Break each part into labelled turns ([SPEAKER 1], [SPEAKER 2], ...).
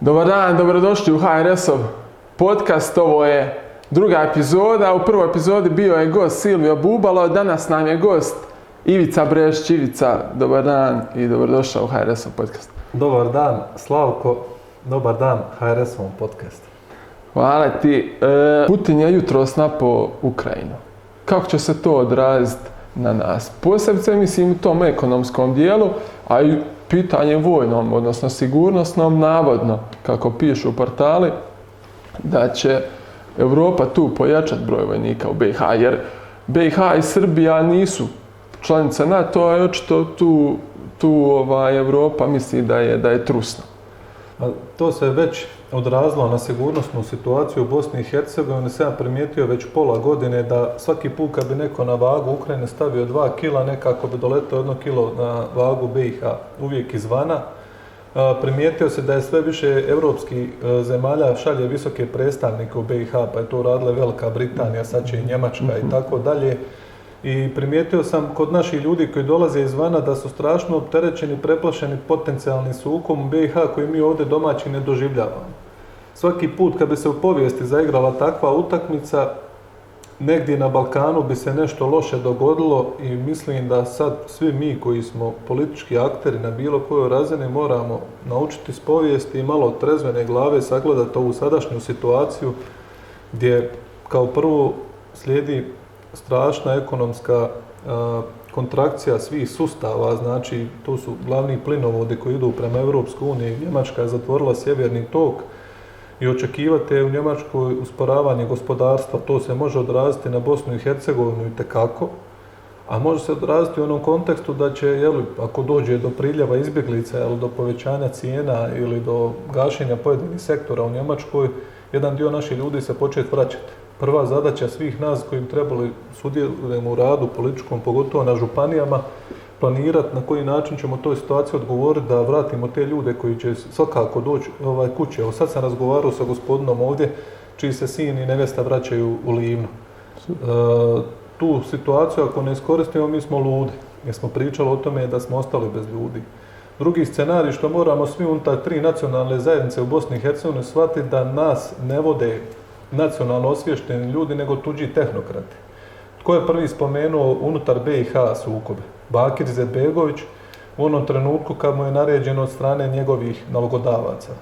[SPEAKER 1] Dobar dan, dobrodošli u HRS-ov podcast. Ovo je druga epizoda. U prvoj epizodi bio je gost Silvio Bubalo, danas nam je gost Ivica Brešić. Ivica, dobar dan i dobrodošao u HRS-ov podcast.
[SPEAKER 2] Dobar dan, Slavko. Dobar dan, HRS-ovom podcast.
[SPEAKER 1] Hvala ti. E, Putin je jutros napao Ukrajinu. Kako će se to odraziti na nas? Posebice mislim u tom ekonomskom dijelu, a i pitanje vojnom, odnosno sigurnosnom, navodno, kako pišu u portali, da će Europa tu pojačati broj vojnika u BiH, jer BiH i Srbija nisu članice NATO, a očito tu, tu ovaj, Europa misli da je, da je trusna.
[SPEAKER 2] A to se već odrazilo na sigurnosnu situaciju u Bosni i Hercegovini. Sam primijetio već pola godine da svaki put kad bi neko na vagu Ukrajine stavio dva kila, nekako bi doletao jedno kilo na vagu BiH, uvijek izvana. A, Primijetio se da je sve više europskih e, zemalja šalje visoke predstavnike u BiH, pa je to radila Velika Britanija, sad će i Njemačka i tako dalje. I primijetio sam kod naših ljudi koji dolaze izvana da su strašno opterećeni, preplašeni potencijalnim sukom BiH koji mi ovdje domaći ne doživljavamo. Svaki put kad bi se u povijesti zaigrala takva utakmica, negdje na Balkanu bi se nešto loše dogodilo i mislim da sad svi mi koji smo politički akteri na bilo kojoj razini moramo naučiti s povijesti i malo trezvene glave sagledati ovu sadašnju situaciju gdje kao prvo slijedi strašna ekonomska kontrakcija svih sustava, znači to su glavni plinovodi koji idu prema Europskoj uniji. Njemačka je zatvorila sjeverni tok i očekivate u Njemačkoj usporavanje gospodarstva, to se može odraziti na Bosnu i Hercegovinu i tekako, a može se odraziti u onom kontekstu da će, jeli, ako dođe do priljeva izbjeglica ili do povećanja cijena ili do gašenja pojedinih sektora u Njemačkoj, jedan dio naših ljudi se početi vraćati prva zadaća svih nas koji bi trebali sudjelujemo u radu političkom, pogotovo na županijama, planirati na koji način ćemo toj situaciji odgovoriti da vratimo te ljude koji će svakako doći ovaj, kuće. Evo sad sam razgovarao sa gospodinom ovdje, čiji se sin i nevesta vraćaju u Livnu. E, tu situaciju ako ne iskoristimo, mi smo ludi. Jer smo pričali o tome da smo ostali bez ljudi. Drugi scenarij što moramo svi unutar tri nacionalne zajednice u Bosni i Hercegovini shvatiti da nas ne vode nacionalno osvješteni ljudi nego tuđi tehnokrati. Tko je prvi spomenuo unutar BiH sukobe? Bakir Izetbegović u onom trenutku kad mu je naređeno od strane njegovih nalogodavaca.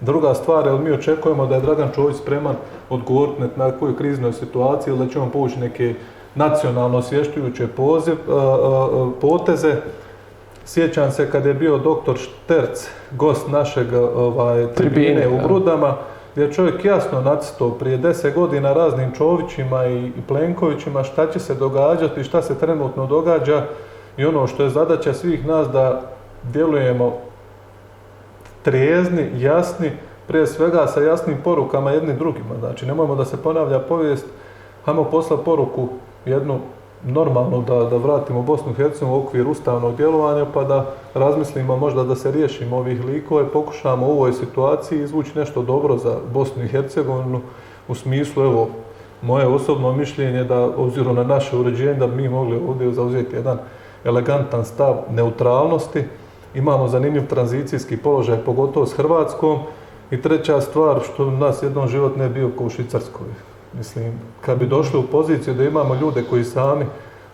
[SPEAKER 2] Druga stvar, jer mi očekujemo da je Dragan Čović spreman odgovoriti na koju kriznoj situaciji ili da će on povući neke nacionalno osvještujuće poziv, poteze. Sjećam se kad je bio doktor Šterc, gost našeg ovaj, tribine, u
[SPEAKER 1] da.
[SPEAKER 2] Brudama, gdje je čovjek jasno nacrtao prije deset godina raznim Čovićima i, Plenkovićima šta će se događati, šta se trenutno događa i ono što je zadaća svih nas da djelujemo trijezni, jasni, prije svega sa jasnim porukama jednim drugima. Znači, nemojmo da se ponavlja povijest, hajmo poslati poruku jednu normalno da, da vratimo Bosnu i Hercegovinu u okvir ustavnog djelovanja pa da razmislimo možda da se riješimo ovih likova i pokušamo u ovoj situaciji izvući nešto dobro za Bosnu i Hercegovinu u smislu, evo, moje osobno mišljenje da, obzirom na naše uređenje, da bi mi mogli ovdje zauzeti jedan elegantan stav neutralnosti, imamo zanimljiv tranzicijski položaj, pogotovo s Hrvatskom, i treća stvar, što nas jednom život ne bio kao u Švicarskoj. Mislim, kad bi došli u poziciju da imamo ljude koji sami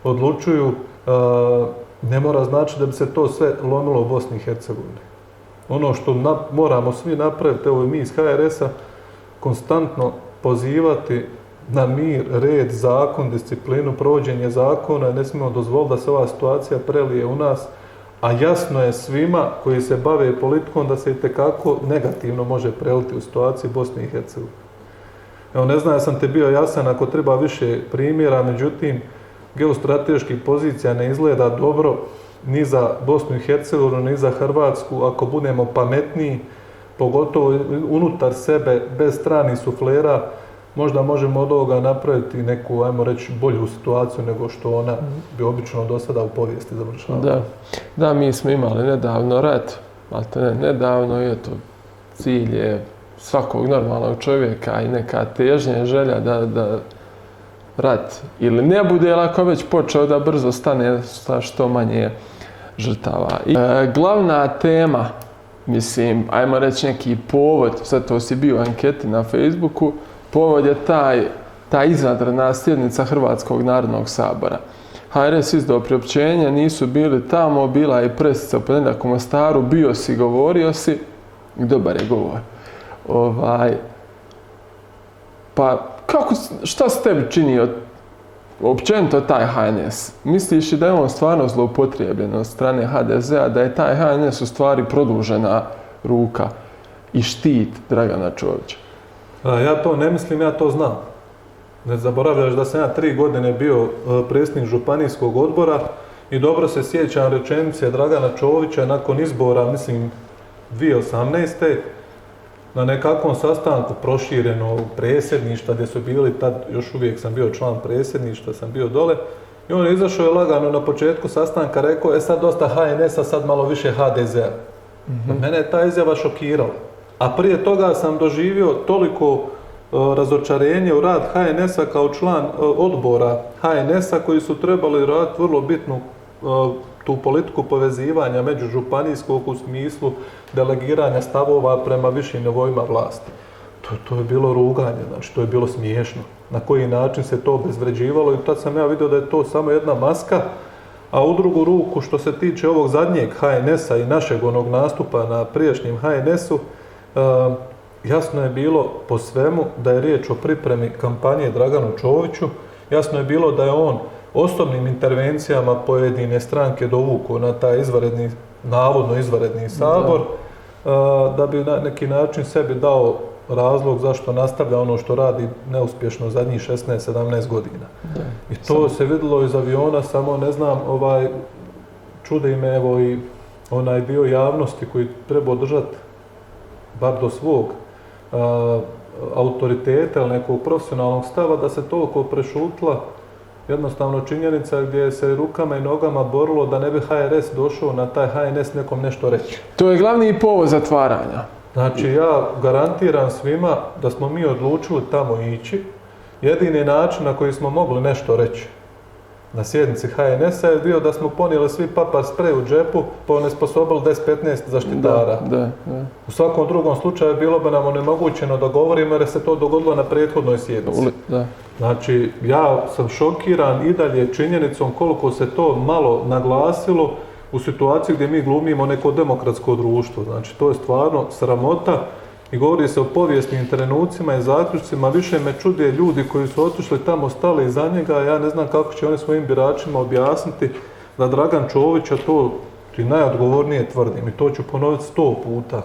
[SPEAKER 2] odlučuju, ne mora znači da bi se to sve lomilo u Bosni i Hercegovini. Ono što moramo svi napraviti, evo i mi iz HRS-a, konstantno pozivati na mir, red, zakon, disciplinu, provođenje zakona, ne smijemo dozvoliti da se ova situacija prelije u nas, a jasno je svima koji se bave politikom da se i tekako negativno može preliti u situaciji Bosne i Hercegovine. Evo, ne znam, ja sam te bio jasan ako treba više primjera, međutim, geostrateških pozicija ne izgleda dobro ni za Bosnu i Hercegovinu, ni za Hrvatsku, ako budemo pametniji, pogotovo unutar sebe, bez stranih suflera, možda možemo od ovoga napraviti neku, ajmo reći, bolju situaciju nego što ona bi obično do sada u povijesti završala.
[SPEAKER 1] Da, da, mi smo imali nedavno rat, ali ne, nedavno i eto, cilj je svakog normalnog čovjeka i neka težnja želja da, da rat ili ne bude, ali ako je već počeo da brzo stane sa što manje žrtava. I, e, glavna tema mislim, ajmo reći neki povod, sad to si bio anketi na Facebooku, povod je taj, ta izvanredna sjednica Hrvatskog narodnog sabora. HRS izdao priopćenje, nisu bili tamo, bila je presica u ponedjeljak u Mostaru, bio si, govorio si, dobar je govor. Ovaj, pa, kako, šta se tebi činio općenito taj HNS? Misliš li da je on stvarno zloupotrijebljen od strane HDZ-a, da je taj HNS u stvari produžena ruka i štit Dragana Čovića?
[SPEAKER 2] Ja to ne mislim, ja to znam. Ne zaboravljaš da sam ja tri godine bio e, predsjednik županijskog odbora i dobro se sjećam rečenice Dragana Čovića nakon izbora, mislim, 2018. na nekakvom sastanku proširenog predsjedništva gdje su bili, tad još uvijek sam bio član predsjedništva, sam bio dole, i on je izašao je lagano na početku sastanka, rekao je sad dosta HNS-a, sad malo više HDZ-a. Mene je ta izjava šokirala. A prije toga sam doživio toliko e, razočarenje u rad HNS-a kao član e, odbora HNS-a koji su trebali raditi vrlo bitnu e, tu politiku povezivanja međužupanijskog u smislu delegiranja stavova prema višim nivoima vlasti. To, to je bilo ruganje, znači to je bilo smiješno. Na koji način se to obezvređivalo i tad sam ja vidio da je to samo jedna maska, a u drugu ruku što se tiče ovog zadnjeg HNS-a i našeg onog nastupa na prijašnjem HNS-u, e, jasno je bilo po svemu da je riječ o pripremi kampanje Draganu Čoviću, jasno je bilo da je on osobnim intervencijama pojedine stranke dovuku na taj izvanredni, navodno izvanredni sabor, da. da bi na neki način sebi dao razlog zašto nastavlja ono što radi neuspješno zadnjih 16-17 godina. Da. I to se vidjelo iz aviona, samo ne znam, ovaj, čude me evo i onaj dio javnosti koji treba održati bar do svog a, autoriteta ili nekog profesionalnog stava da se toliko prešutla jednostavno činjenica gdje se rukama i nogama borilo da ne bi HRS došao na taj HNS nekom nešto reći.
[SPEAKER 1] To je glavni povod zatvaranja.
[SPEAKER 2] Znači ja garantiram svima da smo mi odlučili tamo ići. Jedini način na koji smo mogli nešto reći na sjednici HNS-a je bio da smo ponijeli svi papar sprej u džepu pa onesposobili 10-15 zaštitara.
[SPEAKER 1] Da, da, da.
[SPEAKER 2] U svakom drugom slučaju bilo bi nam onemogućeno da govorimo jer se to dogodilo na prethodnoj sjednici.
[SPEAKER 1] Da.
[SPEAKER 2] Znači, ja sam šokiran i dalje činjenicom koliko se to malo naglasilo u situaciji gdje mi glumimo neko demokratsko društvo. Znači, to je stvarno sramota i govori se o povijesnim trenucima i zaključcima. Više me čudije ljudi koji su otišli tamo, stali iza njega, ja ne znam kako će oni svojim biračima objasniti da Dragan Čovića to ti najodgovornije tvrdim i to ću ponoviti sto puta.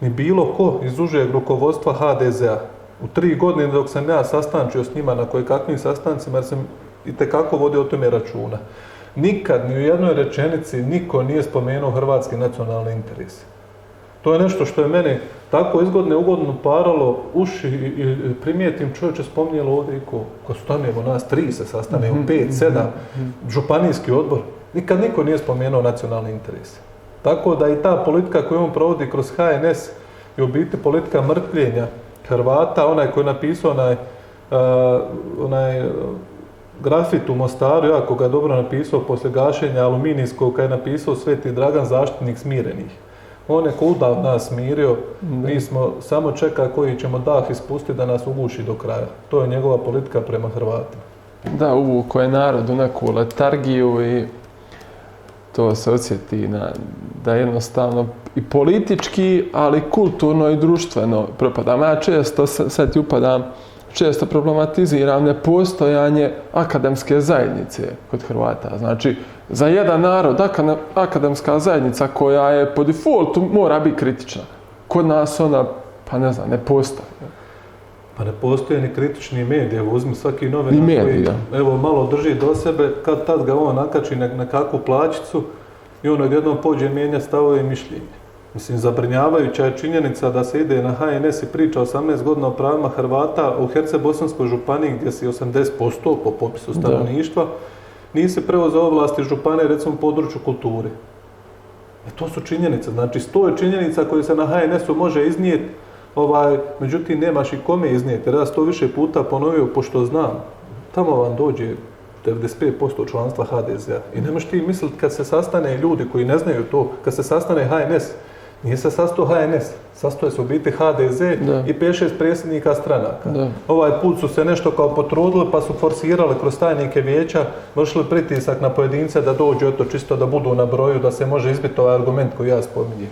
[SPEAKER 2] Ni bilo ko iz užeg rukovodstva HDZ-a u tri godine dok sam ja sastančio s njima na koje kakvim sastancima jer sam i tekako vodio o tome računa. Nikad ni u jednoj rečenici niko nije spomenuo hrvatski nacionalni interes. To je nešto što je mene tako izgodno ugodno paralo uši i primijetim čovječe spominjalo ovdje i ko, ko stanemo nas tri se sastanemo, mm pet, sedam, županijski odbor. Nikad niko nije spomenuo nacionalni interes. Tako da i ta politika koju on provodi kroz HNS je u biti politika mrtvljenja Hrvata, onaj koji je napisao onaj, uh, onaj grafit u Mostaru, jako ga dobro napisao poslije gašenja aluminijskog, kad je napisao Sveti Dragan zaštitnik smirenih. On je kuda nas smirio, mi smo samo čeka koji ćemo dah ispustiti da nas uguši do kraja. To je njegova politika prema Hrvatima.
[SPEAKER 1] Da, uvuko je narod u neku letargiju i to se osjeti na, da jednostavno i politički, ali kulturno i društveno propadam. Ja često, sad ti upadam, često problematiziram nepostojanje akademske zajednice kod Hrvata. Znači, za jedan narod akademska zajednica koja je po defaultu mora biti kritična. Kod nas ona, pa ne znam, ne postoji.
[SPEAKER 2] Pa ne postoje ni kritični mediji, evo uzmi svaki novinar koji da. evo malo drži do sebe, kad tad ga on nakači na, na kakvu plaćicu i on odjednom pođe mijenja stavove i mišljenje. Mislim, zabrinjavajuća je činjenica da se ide na HNS i priča 18 godina o pravima Hrvata u Herce-Bosanskoj županiji gdje si 80% po popisu stanovništva, da. nisi preuzeo ovlasti župane recimo u području kulture. E to su činjenice, znači sto je činjenica koje se na HNS-u može iznijeti ovaj, međutim nemaš i kome iznijeti, jer ja to više puta ponovio, pošto znam, tamo vam dođe 95% članstva HDZ-a. I nemaš ti misliti kad se sastane ljudi koji ne znaju to, kad se sastane HNS Nije se sastao HNS, sastoje se u biti HDZ
[SPEAKER 1] Da.
[SPEAKER 2] i 5-6 predsjednika stranaka.
[SPEAKER 1] Da.
[SPEAKER 2] Ovaj put su se nešto kao potrudili pa su forsirali kroz tajnike vijeća, vršili pritisak na pojedince da dođu, eto čisto da budu na broju, da se može izbiti ovaj argument koji ja spominjem.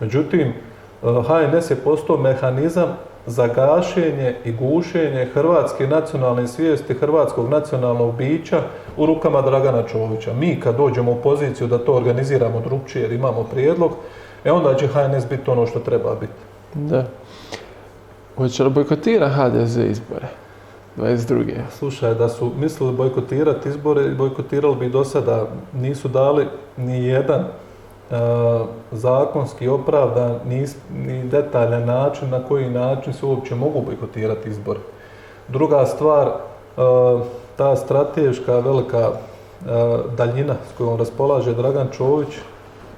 [SPEAKER 2] Međutim, eh, HNS je postao mehanizam za gašenje i gušenje hrvatske nacionalne svijesti, hrvatskog nacionalnog bića u rukama Dragana Čovića. Mi kad dođemo u poziciju da to organiziramo drugčije jer imamo prijedlog, e onda će HNS biti ono što treba biti.
[SPEAKER 1] Da. Hoće li bojkotira HDZ izbore? 22.
[SPEAKER 2] Slušaj, da su mislili bojkotirati izbore, bojkotirali bi do sada. Nisu dali ni jedan e, zakonski opravdan, ni, ni detaljan način na koji način se uopće mogu bojkotirati izbore. Druga stvar, e, ta strateška velika e, daljina s kojom raspolaže Dragan Čović,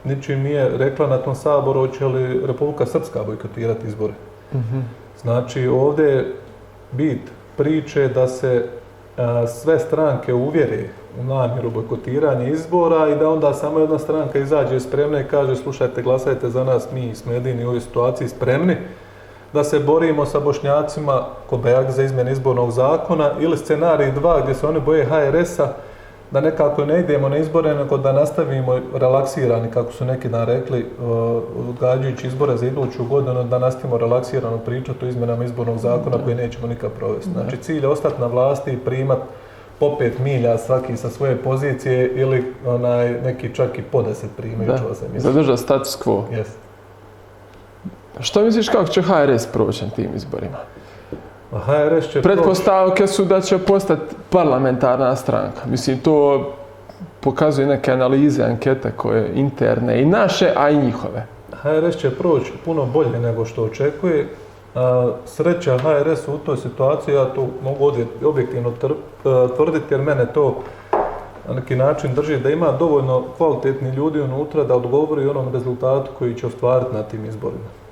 [SPEAKER 2] ničim nije rekla na tom saboru hoće li Republika Srpska bojkotirati izbore. Znači ovdje je bit priče da se a, sve stranke uvjere u namjeru bojkotiranja izbora i da onda samo jedna stranka izađe spremna i kaže slušajte, glasajte za nas, mi smo jedini u ovoj situaciji spremni da se borimo sa bošnjacima ko Beag za izmjene izbornog zakona ili scenarij 2 gdje se oni boje HRS-a da nekako ne idemo na izbore, nego da nastavimo relaksirani, kako su neki dan rekli, uh, odgađajući izbore za iduću godinu, da nastavimo relaksirano pričati o izmjenama izbornog zakona koje nećemo nikad provesti. Znači, cilj je ostati na vlasti i primat po pet milja svaki sa svoje pozicije ili onaj, neki čak i po deset primaju,
[SPEAKER 1] Da.
[SPEAKER 2] mislim.
[SPEAKER 1] Zadrža status quo.
[SPEAKER 2] Yes.
[SPEAKER 1] Što misliš kako će HRS proći na tim izborima?
[SPEAKER 2] HRS će
[SPEAKER 1] Pretpostavke su da će postati parlamentarna stranka. Mislim, to pokazuju neke analize, ankete koje interne i naše, a i njihove.
[SPEAKER 2] HRS će proći puno bolje nego što očekuje. Sreća HRS u toj situaciji, ja to mogu objektivno e, tvrditi jer mene to na neki način drži da ima dovoljno kvalitetni ljudi unutra da odgovori onom rezultatu koji će ostvariti na tim izborima.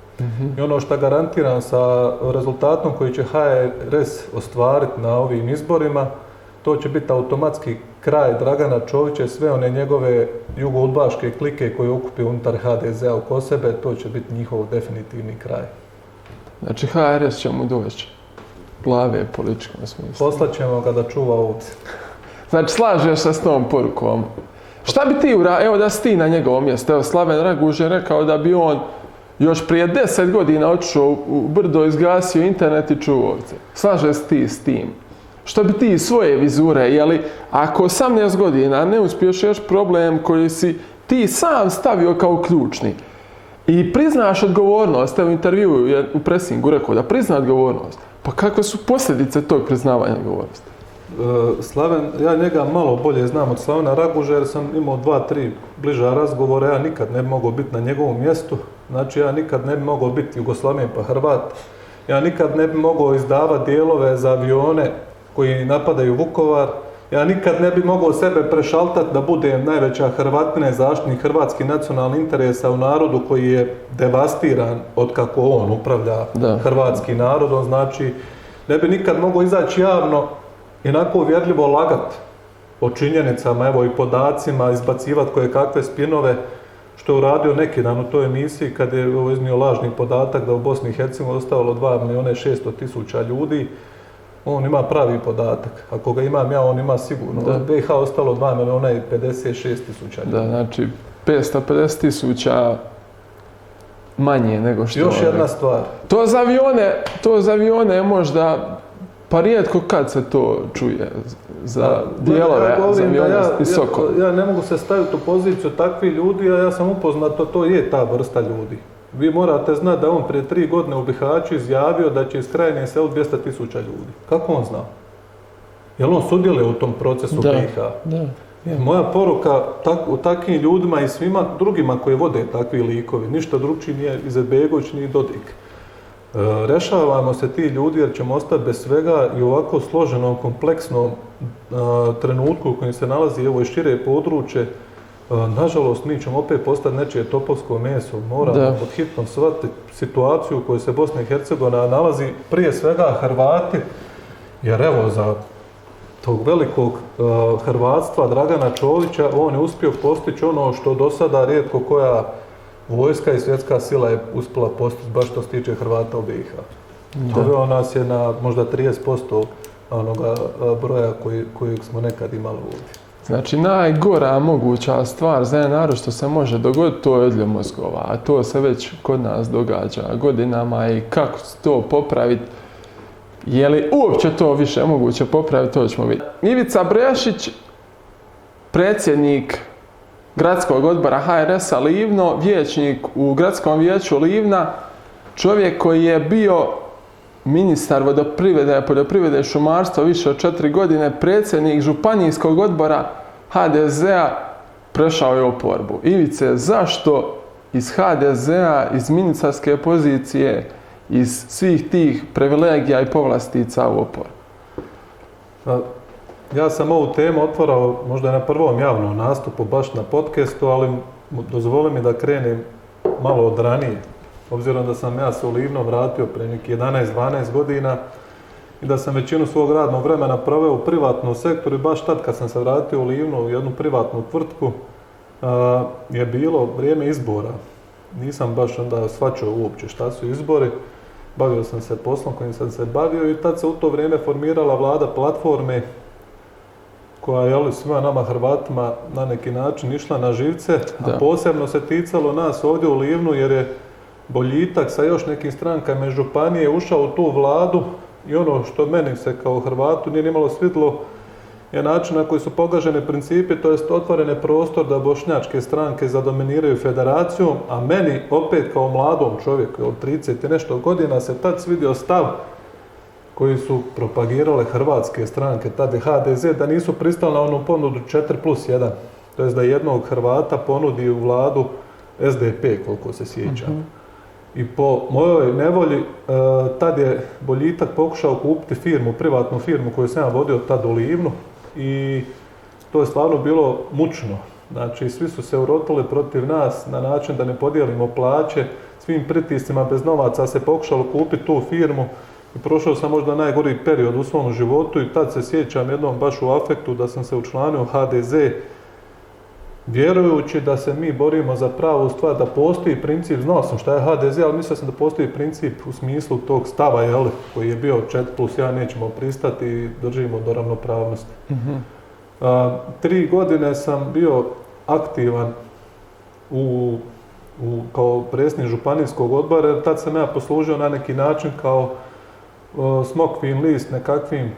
[SPEAKER 2] I ono što garantiram sa rezultatom koji će HRS ostvariti na ovim izborima, to će biti automatski kraj Dragana Čovića i sve one njegove jugoudbaške klike koje okupi unutar HDZ-a oko sebe, to će biti njihov definitivni kraj.
[SPEAKER 1] Znači, HRS će mu doći glave u političkom smislu.
[SPEAKER 2] Poslaćemo ga da čuva ovce.
[SPEAKER 1] Znači, slažeš se s tom porukom. Šta bi ti evo da si ti na njegovom mjestu, evo Slaven Raguž je rekao da bi on još prije 10 godina otišao u brdo, izgasio internet i čuo ovce. Slažeš se ti s tim? Što bi ti svoje vizure, jeli, ako 18 godina ne uspiješ još problem koji si ti sam stavio kao ključni i priznaš odgovornost, evo u intervjuu je u presingu rekao da prizna odgovornost, pa kakve su posljedice tog priznavanja odgovornosti?
[SPEAKER 2] E, Slaven, ja njega malo bolje znam od Slavena Raguža jer sam imao dva, tri bliža razgovora, ja nikad ne mogao biti na njegovom mjestu, znači ja nikad ne bi mogao biti Jugoslaven pa Hrvat, ja nikad ne bi mogao izdavati dijelove za avione koji napadaju Vukovar, ja nikad ne bi mogao sebe prešaltati da budem najveća Hrvatina i zaštitnik hrvatskih nacionalnih interesa u narodu koji je devastiran od kako on upravlja
[SPEAKER 1] Da.
[SPEAKER 2] hrvatski narod, on znači ne bi nikad mogao izaći javno i onako uvjerljivo lagat o činjenicama, evo i podacima, izbacivati koje kakve spinove, što je uradio neki dan u toj emisiji kad je iznio lažni podatak da u Bosni i Hercegovini ostalo 2 milijuna i 600 tisuća ljudi. On ima pravi podatak. Ako ga imam ja, on ima sigurno.
[SPEAKER 1] Da.
[SPEAKER 2] BiH ostalo 2 milijuna i 56 tisuća ljudi.
[SPEAKER 1] Da, znači 550 tisuća manje nego što...
[SPEAKER 2] Još jedna stvar.
[SPEAKER 1] To za avione, to za avione je možda, pa rijetko kad se to čuje za dijelove
[SPEAKER 2] Ja
[SPEAKER 1] za
[SPEAKER 2] ja,
[SPEAKER 1] i Sokol.
[SPEAKER 2] ja, ja ne mogu se staviti u poziciju takvih ljudi, a ja sam upoznat, to, to je ta vrsta ljudi. Vi morate znati da je on prije tri godine u Bihaću izjavio da će iz krajine selu 200 tisuća ljudi. Kako on zna? Jel on sudjeluje u tom procesu
[SPEAKER 1] Da,
[SPEAKER 2] BiH?
[SPEAKER 1] da.
[SPEAKER 2] Moja poruka tak, u takvim ljudima i svima drugima koji vode takvi likovi, ništa drugčiji nije Izetbegović ni Dodik. E, rešavamo se ti ljudi jer ćemo ostati bez svega i ovako složenom, kompleksnom e, trenutku u kojem se nalazi ovo i šire područje. E, nažalost, mi ćemo opet postati nečije topovsko meso. Moramo
[SPEAKER 1] Da.
[SPEAKER 2] pod hitnom shvatiti situaciju u kojoj se Bosna i Hercegovina nalazi, prije svega Hrvati, jer evo za tog velikog uh, hrvatstva Dragana Čovića, on je uspio postići ono što do sada rijetko koja vojska i svjetska sila je uspjela postići baš što se tiče Hrvata u BiH. Doveo nas je na možda 30% onoga broja koji, kojeg smo nekad imali ovdje.
[SPEAKER 1] Znači, najgora moguća stvar za jedan narod što se može dogoditi, to je odljev mozgova. A to se već kod nas događa godinama i kako to popraviti, je li uopće to više moguće popraviti, to ćemo vidjeti. Ivica Brešić, predsjednik gradskog odbora HRS-a Livno, vijećnik u gradskom vijeću Livna, čovjek koji je bio ministar vodoprivrede, poljoprivrede i šumarstva više od četiri godine, predsjednik županijskog odbora HDZ-a, prešao je oporbu. Ivice, zašto iz HDZ-a, iz ministarske pozicije, iz svih tih privilegija i povlastica u oporbu?
[SPEAKER 2] Ja sam ovu temu otvorao možda na prvom javnom nastupu, baš na podcastu, ali dozvoli mi da krenem malo od ranije obzirom da sam ja se u Livno vratio pre neki 11-12 godina i da sam većinu svog radnog vremena proveo u privatnom sektoru i baš tad kad sam se vratio u Livno u jednu privatnu tvrtku je bilo vrijeme izbora. Nisam baš onda svačao uopće šta su izbori. Bavio sam se poslom kojim sam se bavio i tad se u to vrijeme formirala vlada platforme koja je svima nama Hrvatima na neki način išla na živce, a posebno se ticalo nas ovdje u Livnu jer je boljitak sa još nekim strankama iz županije ušao u tu vladu i ono što meni se kao Hrvatu nije nimalo svidlo je način na koji su pogažene principi, to jest otvorene prostor da bošnjačke stranke zadominiraju federaciju, a meni opet kao mladom čovjeku od 30 i nešto godina se tad svidio stav koji su propagirale hrvatske stranke, tad je HDZ, da nisu pristali na onu ponudu 4 plus 1, to jest da jednog Hrvata ponudi u vladu SDP, koliko se sjećam. Mhm. I po mojoj nevolji, e, tad je Boljitak pokušao kupiti firmu, privatnu firmu koju sam ja vodio tad u Livnu i to je stvarno bilo mučno. Znači, svi su se urotili protiv nas na način da ne podijelimo plaće, svim pritiscima bez novaca se pokušalo kupiti tu firmu prošao sam možda najgori period u svom životu i tad se sjećam jednom baš u afektu da sam se učlanio u HDZ vjerujući da se mi borimo za pravu stvar, da postoji princip, znao sam šta je HDZ, ali mislio sam da postoji princip u smislu tog stava, jel, koji je bio 4 plus 1, nećemo pristati i držimo do ravnopravnosti. Mhm. tri godine sam bio aktivan u, u kao predsjednik županijskog odbora, jer tad sam ja poslužio na neki način kao smokvin list nekakvim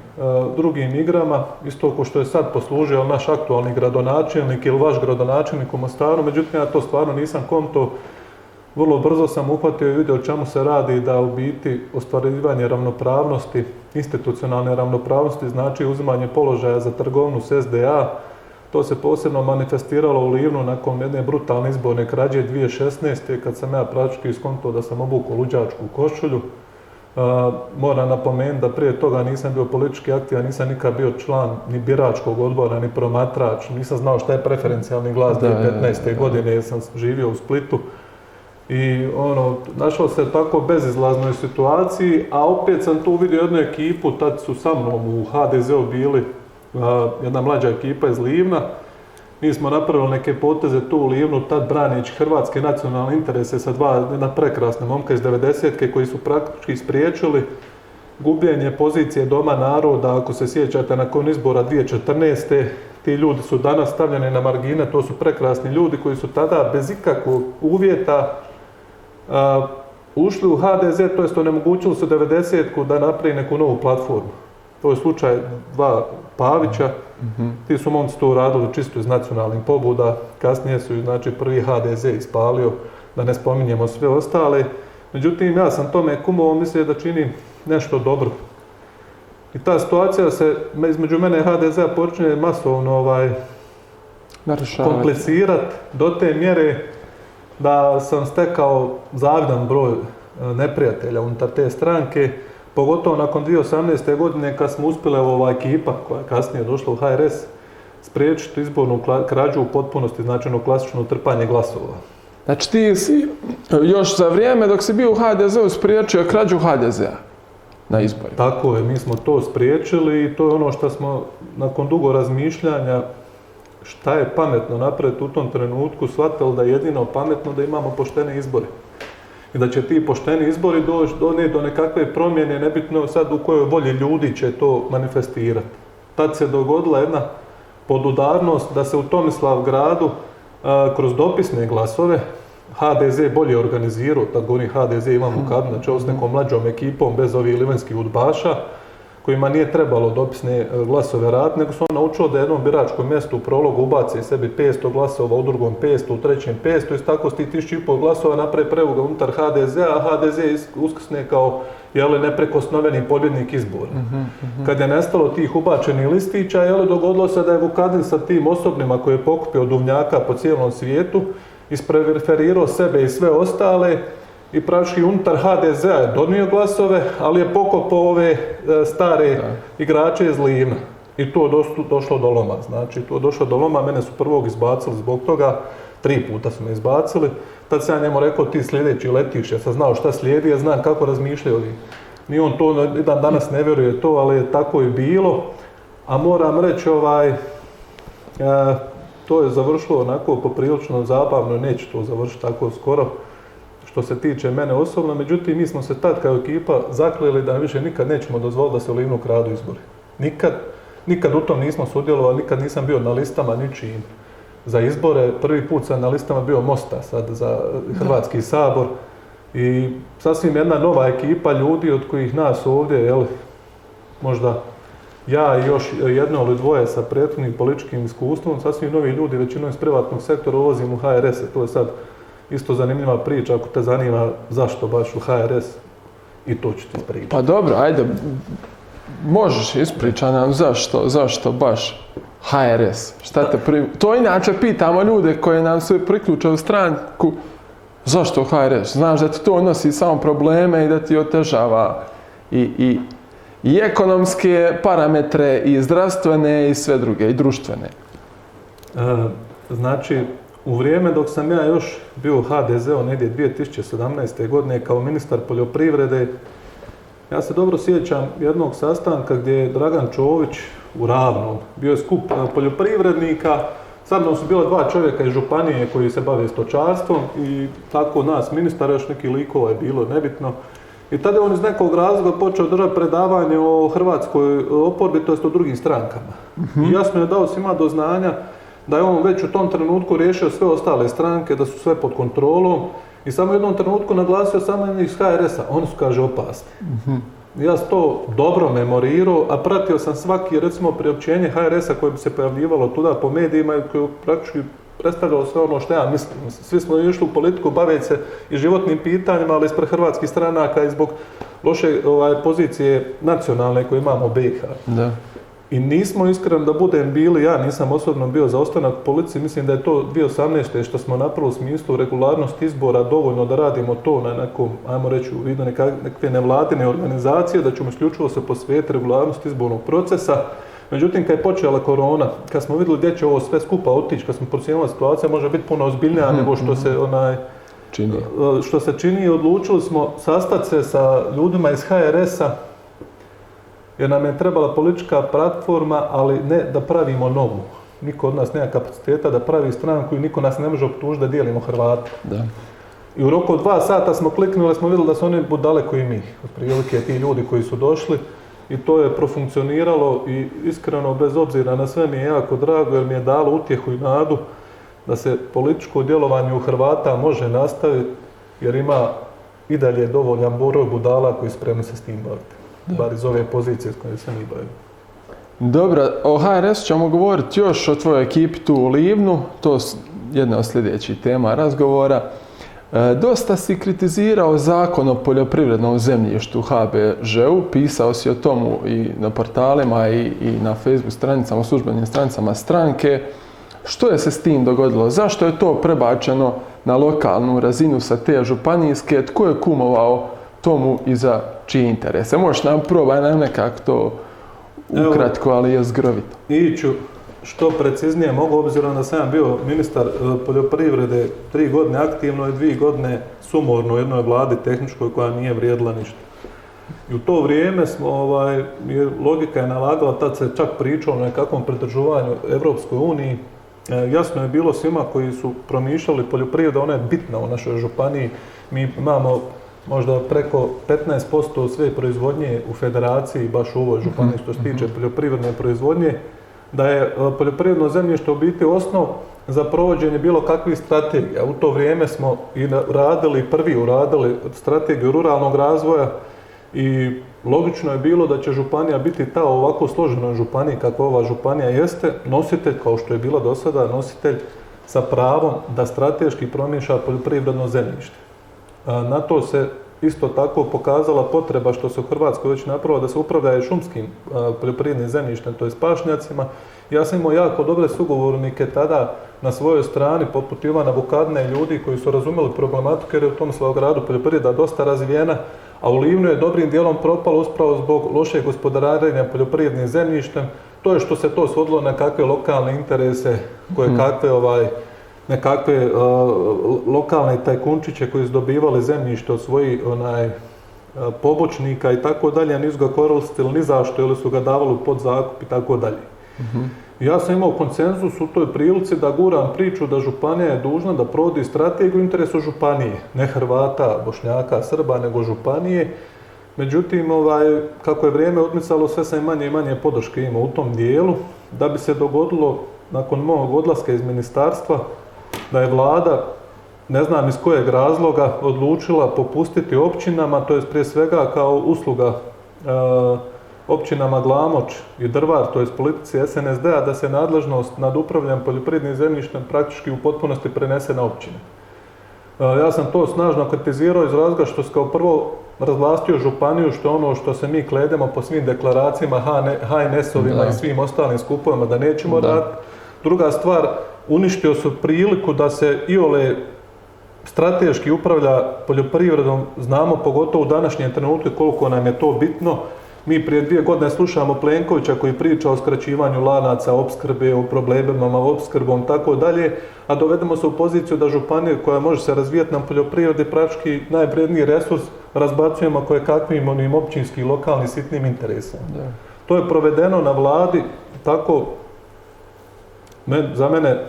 [SPEAKER 2] drugim igrama, isto kao što je sad poslužio naš aktualni gradonačelnik ili vaš gradonačelnik u Mostaru, međutim ja to stvarno nisam konto, vrlo brzo sam uhvatio i vidio o čemu se radi da u biti ostvarivanje ravnopravnosti, institucionalne ravnopravnosti znači uzimanje položaja za trgovnu s SDA, to se posebno manifestiralo u Livnu nakon jedne brutalne izborne krađe 2016. kad sam ja praktički iskonto da sam obukao luđačku košulju, moram napomenuti da prije toga nisam bio politički aktivan, nisam nikad bio član ni biračkog odbora, ni promatrač, nisam znao šta je preferencijalni glas 2015. godine jer sam živio u Splitu. I ono, našao se tako bezizlaznoj situaciji, a opet sam tu vidio jednu ekipu, tad su sa mnom u HDZ-u bili jedna mlađa ekipa iz Livna, mi smo napravili neke poteze tu u Livnu, tad branići hrvatske nacionalne interese sa dva, jedna prekrasna momka iz 90 koji su praktički spriječili gubljenje pozicije Doma naroda, ako se sjećate nakon izbora 2014. Ti ljudi su danas stavljeni na margine, to su prekrasni ljudi koji su tada bez ikakvog uvjeta ušli u HDZ, to jest onemogućili su 90 da napravi neku novu platformu. To je slučaj dva Pavića, ti su momci to uradili čisto iz nacionalnih pobuda, kasnije su znači prvi HDZ ispalio, da ne spominjemo sve ostale. Međutim, ja sam tome kumovo mislio da čini nešto dobro. I ta situacija se između mene i HDZ-a počinje masovno ovaj, komplicirati do te mjere da sam stekao zavidan broj e, neprijatelja unutar te stranke Pogotovo nakon 2018. godine kad smo uspjeli ova ekipa koja je kasnije došla u HRS spriječiti izbornu krađu u potpunosti, znači ono klasično trpanje glasova.
[SPEAKER 1] Znači ti si još za vrijeme dok si bio u HDZ-u spriječio krađu HDZ-a na izborima.
[SPEAKER 2] Tako je, mi smo to spriječili i to je ono što smo nakon dugo razmišljanja šta je pametno napraviti u tom trenutku, shvatili da je jedino pametno da imamo poštene izbore. I da će ti pošteni izbori doći donijeti do nekakve promjene, nebitno sad u kojoj volji ljudi će to manifestirati. Tad se dogodila jedna podudarnost da se u Tomislav gradu kroz dopisne glasove HDZ bolje organizirao, tad govorim HDZ imamo kad, znači ovo s nekom mlađom ekipom bez ovih livenskih udbaša, kojima nije trebalo dopisne e, glasove raditi, nego su on naučilo da jednom biračkom mjestu u prologu ubaci sebi 500 glasova, u drugom 500, u trećem 500 i tako s tih 1500 glasova napravi prevuga unutar HDZ, a HDZ uskrsne kao jeli, neprekosnoveni pobjednik izbora. Mhm, mhm. Kad je nestalo tih ubačenih listića, jeli, dogodilo se da je Vukadin sa tim osobnima koje je pokupio duvnjaka po cijelom svijetu, ispreferirao sebe i sve ostale i praktički unutar HDZ-a je donio glasove, ali je pokopao ove e, stare igrače iz Livna. I to je došlo do loma. Znači, to je došlo do loma, mene su prvog izbacili zbog toga, tri puta su me izbacili. Tad sam ja njemu rekao, ti sljedeći letiš, ja sam znao šta slijedi, ja znam kako razmišljaju ovi. Ni on to, dan danas ne vjeruje to, ali je tako i bilo. A moram reći, ovaj, e, to je završilo onako poprilično zabavno, neće to završiti tako skoro što se tiče mene osobno, međutim mi smo se tad kao ekipa zaklili da više nikad nećemo dozvoliti da se u Livnu kradu izbori. Nikad, nikad u tom nismo sudjelovali, nikad nisam bio na listama ničim za izbore. Prvi put sam na listama bio Mosta sad za Hrvatski sabor i sasvim jedna nova ekipa ljudi od kojih nas ovdje, jel, možda ja i još jedno ili dvoje sa prethodnim političkim iskustvom, sasvim novi ljudi, većinom iz privatnog sektora ulazim u HRS, to je sad isto zanimljiva priča, ako te zanima zašto baš u HRS, i to ću ti pričati.
[SPEAKER 1] Pa dobro, ajde, možeš ispričati nam zašto, zašto baš HRS? Šta te pri... To inače pitamo ljude koji nam se priključe u stranku, zašto HRS? Znaš da ti to nosi samo probleme i da ti otežava i, i, i ekonomske parametre, i zdravstvene, i sve druge, i društvene.
[SPEAKER 2] E, znači, u vrijeme dok sam ja još bio u HDZ-u negdje 2017. godine kao ministar poljoprivrede, ja se dobro sjećam jednog sastanka gdje je Dragan Čović u Ravnom, bio je skup poljoprivrednika, sa mnom su bila dva čovjeka iz županije koji se bave stočarstvom i tako nas ministara, još neki likova je bilo, nebitno. I tada je on iz nekog razloga počeo držati predavanje o hrvatskoj oporbi, to jest o drugim strankama. Mhm. I jasno je dao svima do znanja da je on već u tom trenutku riješio sve ostale stranke, da su sve pod kontrolom i samo u jednom trenutku naglasio samo iz HRS-a. Oni su, kaže, opasni. Mhm. Ja sam to dobro memorirao, a pratio sam svaki, recimo, priopćenje HRS-a koje bi se pojavljivalo tuda po medijima i koje praktički predstavljalo sve ono što ja mislim. Svi smo išli u politiku baviti se i životnim pitanjima, ali ispred hrvatskih stranaka i zbog loše ovaj, pozicije nacionalne koje imamo u BiH. Da. I nismo iskreno da budem bili, ja nisam osobno bio za ostanak policiji, mislim da je to 2018. što smo napravili u smislu regularnost izbora dovoljno da radimo to na nekom, ajmo reći, u vidu nekakve nevladine organizacije, da ćemo isključivo se posvijeti regularnost izbornog procesa. Međutim, kad je počela korona, kad smo vidjeli gdje će ovo sve skupa otići, kad smo procijenili situacija može biti puno ozbiljnija nego što se onaj čini. Što se čini, odlučili smo sastati se sa ljudima iz HRS-a, jer nam je trebala politička platforma, ali ne da pravimo novu. Niko od nas nema kapaciteta da pravi stranku i niko nas ne može optužiti da dijelimo Hrvate. Da. I u roku od dva sata smo kliknuli, smo vidjeli da su oni daleko i mi. Otprilike ti ljudi koji su došli i to je profunkcioniralo i iskreno bez obzira na sve mi je jako drago jer mi je dalo utjehu i nadu da se političko djelovanje u Hrvata može nastaviti jer ima i dalje dovoljan broj budala koji spremni se s tim baviti bar iz ove pozicije s kojoj se mi bavimo.
[SPEAKER 1] Dobro, o HRS ćemo govoriti još o tvojoj ekipi tu u Livnu, to je jedna od sljedećih tema razgovora. E, dosta si kritizirao zakon o poljoprivrednom zemljištu HBŽ-u, pisao si o tomu i na portalima i, i na Facebook stranicama, službenim stranicama stranke. Što je se s tim dogodilo? Zašto je to prebačeno na lokalnu razinu sa te županijske? Tko je kumovao tomu i za čije interese. Možeš nam probaj nam nekako to ukratko, ali je zgrovito.
[SPEAKER 2] Iću što preciznije mogu, obzirom da sam bio ministar e, poljoprivrede tri godine aktivno i dvije godine sumorno u jednoj vladi tehničkoj koja nije vrijedila ništa. I u to vrijeme smo, ovaj, logika je nalagala, tad se čak pričalo o nekakvom pridržavanju Evropskoj uniji, E, jasno je bilo svima koji su promišljali poljoprivreda, ona je bitna u našoj županiji. Mi imamo možda preko 15% sve proizvodnje u federaciji, baš u ovoj županiji što se tiče mhm. poljoprivredne proizvodnje, da je e, poljoprivredno zemljište u biti osnov za provođenje bilo kakvih strategija. U to vrijeme smo i radili, prvi uradili strategiju ruralnog razvoja i logično je bilo da će županija biti ta ovako složenoj županiji kako ova županija jeste, nositelj, kao što je bila do sada, nositelj sa pravom da strateški promišlja poljoprivredno zemljište. Na to se isto tako pokazala potreba što se u Hrvatskoj već napravilo da se upravlja šumskim poljoprivrednim zemljištem, to je pašnjacima. Ja sam imao jako dobre sugovornike tada na svojoj strani, poput Ivana Vukadne, ljudi koji su razumjeli problematiku jer je u tom gradu poljoprivreda dosta razvijena, a u Livnu je dobrim dijelom propalo uspravo zbog lošeg gospodarenja poljoprivrednim zemljištem. To je što se to svodilo na kakve lokalne interese, koje mhm. kakve ovaj, nekakve lokalne tajkunčiće koji su dobivali zemljište od svojih onaj, pobočnika i tako dalje, nisu ga koristili ni zašto ili su ga davali pod zakup i tako dalje. Mhm. Ja sam imao konsenzus u toj prilici da guram priču da Županija je dužna da provodi strategiju u interesu Županije, ne Hrvata, Bošnjaka, Srba, nego Županije. Međutim, ovaj, kako je vrijeme odmicalo, sve sam manje i manje podrške imao u tom dijelu, da bi se dogodilo nakon mog odlaska iz ministarstva, da je vlada, ne znam iz kojeg razloga, odlučila popustiti općinama, to je prije svega kao usluga e, općinama Glamoč i Drvar, to je politici SNSD-a, da se nadležnost nad upravljanjem poljoprivrednim zemljištem praktički u potpunosti prenese na općine. E, ja sam to snažno kritizirao iz razloga što se kao prvo razvlastio županiju, što ono što se mi kledemo po svim deklaracijama HNS-ovima i svim ostalim skupovima da nećemo raditi. Druga stvar, uništio su priliku da se iole strateški upravlja poljoprivredom, znamo pogotovo u današnjem trenutku koliko nam je to bitno, mi prije dvije godine slušamo Plenkovića koji priča o skraćivanju lanaca opskrbe, o problemima opskrbom, tako dalje, a dovedemo se u poziciju da županije koja može se razvijati na poljoprivredi praktički najvredniji resurs razbacujemo koje kakvim onim općinskim, lokalnim, sitnim interesom. To je provedeno na vladi tako za mene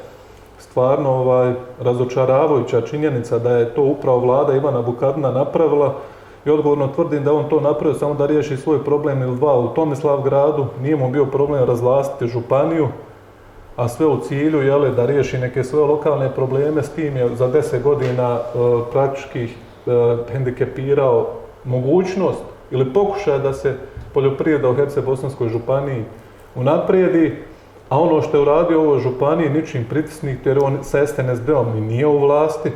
[SPEAKER 2] stvarno ovaj, razočaravajuća činjenica da je to upravo vlada Ivana Bukadina napravila i odgovorno tvrdim da on to napravio samo da riješi svoj problem ili dva u Tomislav gradu, nije mu bio problem razvlastiti županiju, a sve u cilju jele, da riješi neke svoje lokalne probleme, s tim je za deset godina e, praktički e, hendikepirao mogućnost ili pokušaj da se poljoprivreda u Herce-Bosanskoj županiji unaprijedi, a ono što je uradio u ovoj županiji ničim pritisnik jer on sa SNSD-om i nije u vlasti,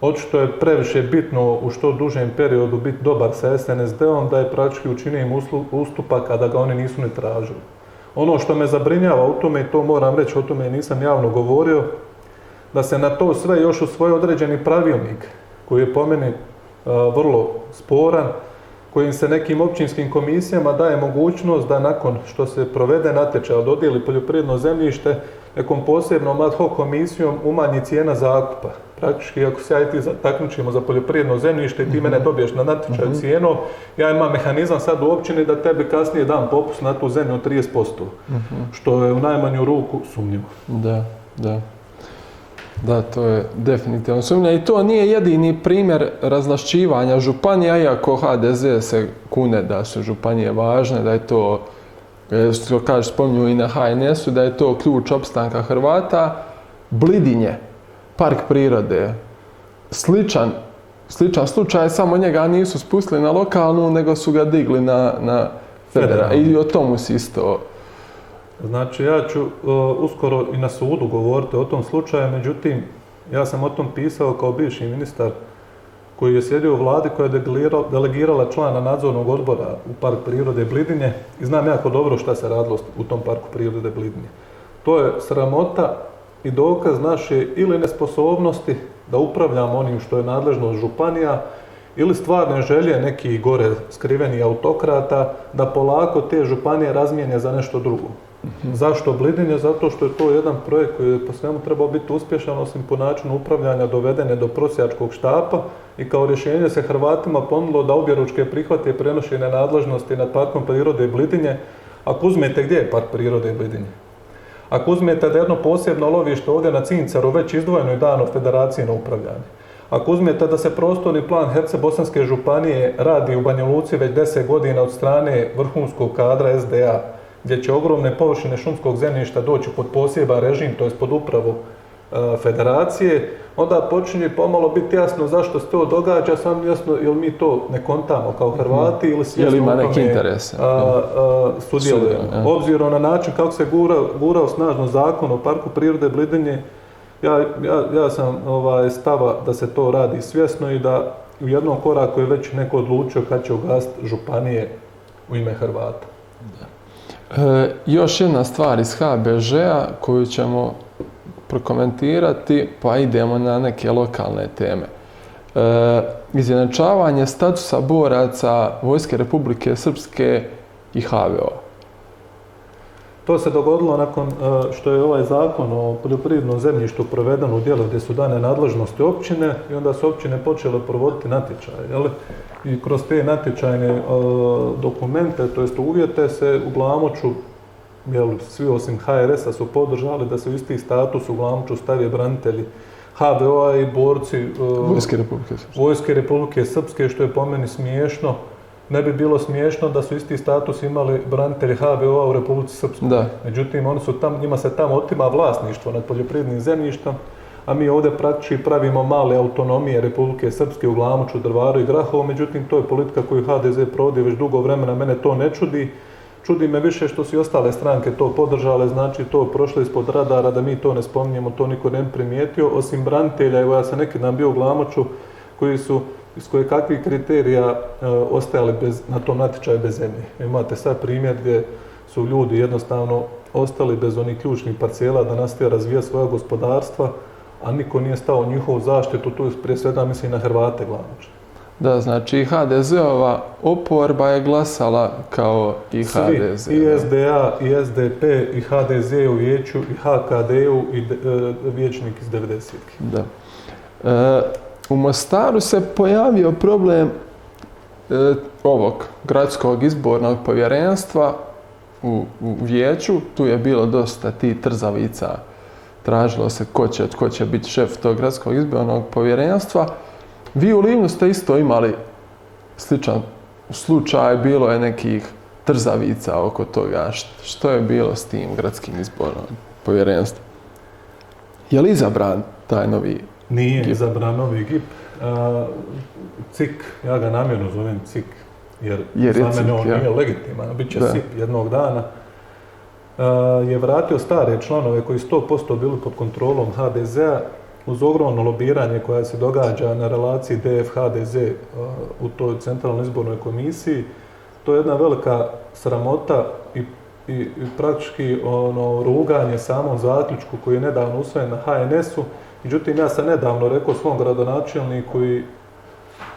[SPEAKER 2] Očito je previše bitno u što dužem periodu biti dobar sa SNSD-om da je praktički učinio im ustupak kada ga oni nisu ni tražili. Ono što me zabrinjava u tome, i to moram reći, o tome nisam javno govorio, da se na to sve još u svoj određeni pravilnik, koji je po meni vrlo sporan, kojim se nekim općinskim komisijama daje mogućnost da nakon što se provede natječaj, dodijeli poljoprivredno zemljište, nekom posebnom ad hoc komisijom umanji cijena zakupa. Praktički ako se ja i ti takmičimo za poljoprivredno zemljište i ti mene mhm. dobiješ na natječaju mhm. cijenu, ja imam mehanizam sad u općini da tebi kasnije dam popust na tu zemlju od 30%, mhm. što je u najmanju ruku sumnjivo.
[SPEAKER 1] Da, da. Da, to je definitivno sumnja i to nije jedini primjer razlašćivanja županija, iako HDZ se kune da su županije važne, da je to, e, što kaže, spominju i na HNS-u, da je to ključ opstanka Hrvata. Blidinje, park prirode, sličan, sličan slučaj, samo njega nisu spustili na lokalnu, nego su ga digli na, na federalnu. I o tomu si isto
[SPEAKER 2] Znači ja ću uskoro i na sudu govoriti o tom slučaju, međutim ja sam o tom pisao kao bivši ministar koji je sjedio u vladi koja je delegirala člana nadzornog odbora u Park prirode Blidinje i znam jako dobro šta se radilo u tom Parku prirode Blidinje. To je sramota i dokaz naše ili nesposobnosti da upravljamo onim što je nadležnost županija ili stvarne želje nekih gore skrivenih autokrata da polako te županije razmijene za nešto drugo. Zašto Blidinje? Zato što je to jedan projekt koji je po svemu trebao biti uspješan, osim po načinu upravljanja dovedene do prosjačkog štapa i kao rješenje se Hrvatima ponudilo da objeručke prihvate prenošene nadležnosti nad parkom prirode Blidinje. Ako uzmete gdje je park prirode Blidinje? Ako uzmete da jedno posebno lovište ovdje na Cincaru već izdvojeno je dano federaciji na upravljanje. Ako uzmete da se prostorni plan Herce-Bosanske županije radi u Banja Luci već 10 godina od strane vrhunskog kadra SDA, gdje će ogromne površine šumskog zemljišta doći pod poseban režim, to je pod upravu e, federacije, onda počinje pomalo biti jasno zašto se to događa, sam jasno jel mi to ne kontamo kao Hrvati ili svjesno
[SPEAKER 1] ima neki interes,
[SPEAKER 2] sudjelujemo. Obzirom na način kako se gura, gurao snažno zakon o parku prirode Blidinje, ja, ja, ja sam ovaj, stava da se to radi svjesno i da u jednom koraku je već neko odlučio kad će ugasiti županije u ime Hrvata.
[SPEAKER 1] E, još jedna stvar iz HBŽ-a koju ćemo prokomentirati, pa idemo na neke lokalne teme. E, izjednačavanje statusa boraca Vojske Republike Srpske i HVO.
[SPEAKER 2] To se dogodilo nakon e, što je ovaj zakon o poljoprivrednom zemljištu proveden u dijelu gdje su dane nadležnosti općine i onda su općine počele provoditi natječaje. Jel? I kroz te natječajne e, dokumente, to jest uvjete se u Glamoču, jel, svi osim HRS-a su podržali da se u isti status u Glamoču stavi branitelji HVO-a i borci e,
[SPEAKER 1] Vojske Republike Srpske.
[SPEAKER 2] Vojske Republike Srpske, što je po meni smiješno. Ne bi bilo smiješno da su isti status imali branitelji HVO-a u Republici Srpskoj.
[SPEAKER 1] Da.
[SPEAKER 2] Međutim, oni su tam, njima se tamo otima vlasništvo nad poljoprivrednim zemljištem, a mi ovdje praktički pravimo male autonomije Republike Srpske u Glamoču, Drvaru i Grahovu, međutim, to je politika koju HDZ provodi već dugo vremena, mene to ne čudi. Čudi me više što su i ostale stranke to podržale, znači to prošlo ispod radara, da mi to ne spominjemo, to niko ne primijetio, osim branitelja, evo ja sam neki dan bio u Glamoču, koji su iz koje kakvih kriterija e, ostajali bez, na tom natječaju bez zemlje. Imate sad primjer gdje su ljudi jednostavno ostali bez onih ključnih parcela da nastaje razvijati svoja gospodarstva, a niko nije stao u njihovu zaštitu, tu prije svega mislim na Hrvate Glamoča.
[SPEAKER 1] Da, znači HDZ-ova oporba je glasala kao i
[SPEAKER 2] Svi,
[SPEAKER 1] HDZ.
[SPEAKER 2] i
[SPEAKER 1] da.
[SPEAKER 2] SDA, i SDP, i HDZ u vijeću, i HKD-u, i e, vijećnik iz 90
[SPEAKER 1] Da. E, u Mostaru se pojavio problem e, ovog gradskog izbornog povjerenstva u, u vijeću. Tu je bilo dosta ti trzavica. Tražilo se ko će, tko će biti šef tog gradskog izbornog povjerenstva. Vi u Livnu ste isto imali sličan slučaj, bilo je nekih trzavica oko toga. Št- Što je bilo s tim gradskim izbornom povjerenstvom? Je li izabran taj novi
[SPEAKER 2] Nije
[SPEAKER 1] GIP.
[SPEAKER 2] izabran novi GIP. A, CIK, ja ga namjerno zovem CIK, jer,
[SPEAKER 1] Jer je
[SPEAKER 2] za mene on
[SPEAKER 1] ja.
[SPEAKER 2] nije legitiman, bit će
[SPEAKER 1] Da.
[SPEAKER 2] SIP jednog dana. A, je vratio stare članove koji su 100% bili pod kontrolom HDZ-a uz ogromno lobiranje koja se događa na relaciji DF-HDZ u toj centralnoj izbornoj komisiji. To je jedna velika sramota i, i, i praktički ono, ruganje samom zaključku koji je nedavno usvojen na HNS-u. Međutim, ja sam nedavno rekao svom gradonačelniku i